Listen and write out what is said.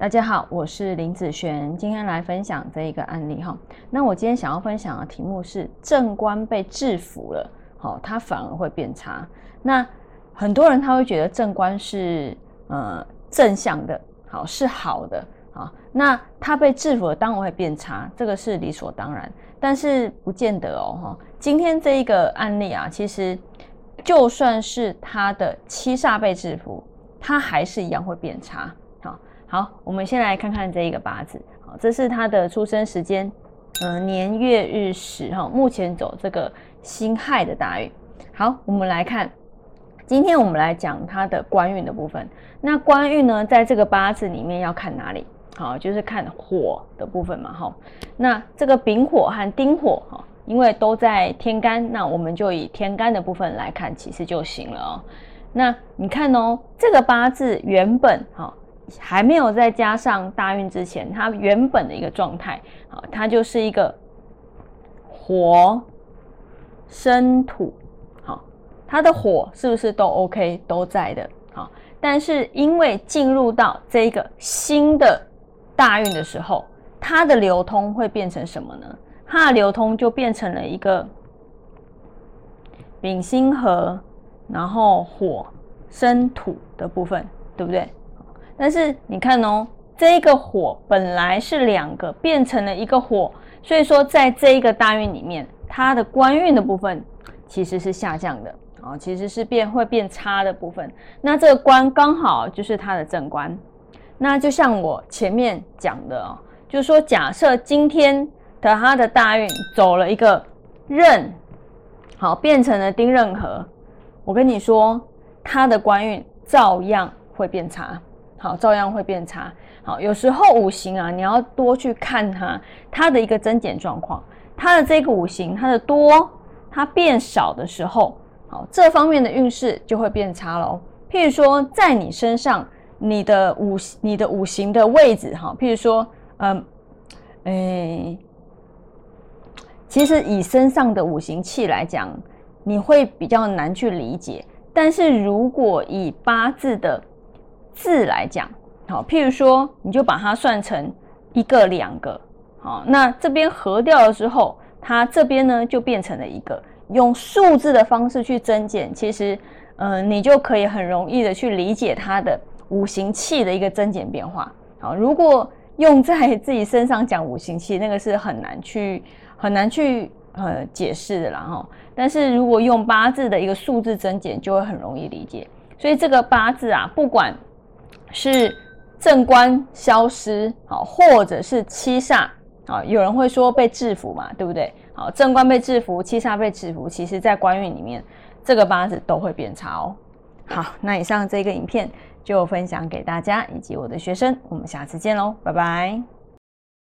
大家好，我是林子璇，今天来分享这一个案例哈。那我今天想要分享的题目是正官被制服了，好，它反而会变差。那很多人他会觉得正官是呃正向的，好是好的啊。那他被制服了，当然会变差，这个是理所当然。但是不见得哦哈。今天这一个案例啊，其实就算是他的七煞被制服，他还是一样会变差。好，我们先来看看这一个八字。好，这是他的出生时间，嗯，年月日时哈。目前走这个辛亥的大运。好，我们来看，今天我们来讲他的官运的部分。那官运呢，在这个八字里面要看哪里？好，就是看火的部分嘛。哈，那这个丙火和丁火哈，因为都在天干，那我们就以天干的部分来看，其实就行了哦。那你看哦，这个八字原本哈。还没有再加上大运之前，它原本的一个状态，啊，它就是一个火生土，好，它的火是不是都 OK 都在的，好，但是因为进入到这个新的大运的时候，它的流通会变成什么呢？它的流通就变成了一个丙辛合，然后火生土的部分，对不对？但是你看哦，这一个火本来是两个，变成了一个火，所以说在这一个大运里面，它的官运的部分其实是下降的啊，其实是变会变差的部分。那这个官刚好就是它的正官，那就像我前面讲的哦，就是说假设今天的它的大运走了一个任，好变成了丁任合，我跟你说，它的官运照样会变差。好，照样会变差。好，有时候五行啊，你要多去看它，它的一个增减状况。它的这个五行，它的多，它变少的时候，好，这方面的运势就会变差喽。譬如说，在你身上，你的五你的五行的位置，哈，譬如说，嗯，诶，其实以身上的五行气来讲，你会比较难去理解。但是如果以八字的字来讲，好，譬如说，你就把它算成一个、两个，好，那这边合掉了之后，它这边呢就变成了一个，用数字的方式去增减，其实，嗯，你就可以很容易的去理解它的五行气的一个增减变化。好，如果用在自己身上讲五行气，那个是很难去很难去呃解释的啦哈。但是如果用八字的一个数字增减，就会很容易理解。所以这个八字啊，不管是正官消失，好，或者是七煞，啊，有人会说被制服嘛，对不对？好，正官被制服，七煞被制服，其实在官运里面，这个八字都会变差哦。好，那以上这个影片就分享给大家以及我的学生，我们下次见喽，拜拜。